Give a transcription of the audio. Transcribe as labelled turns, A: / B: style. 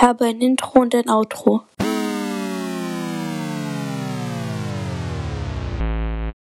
A: Ich habe ein Intro und ein Outro.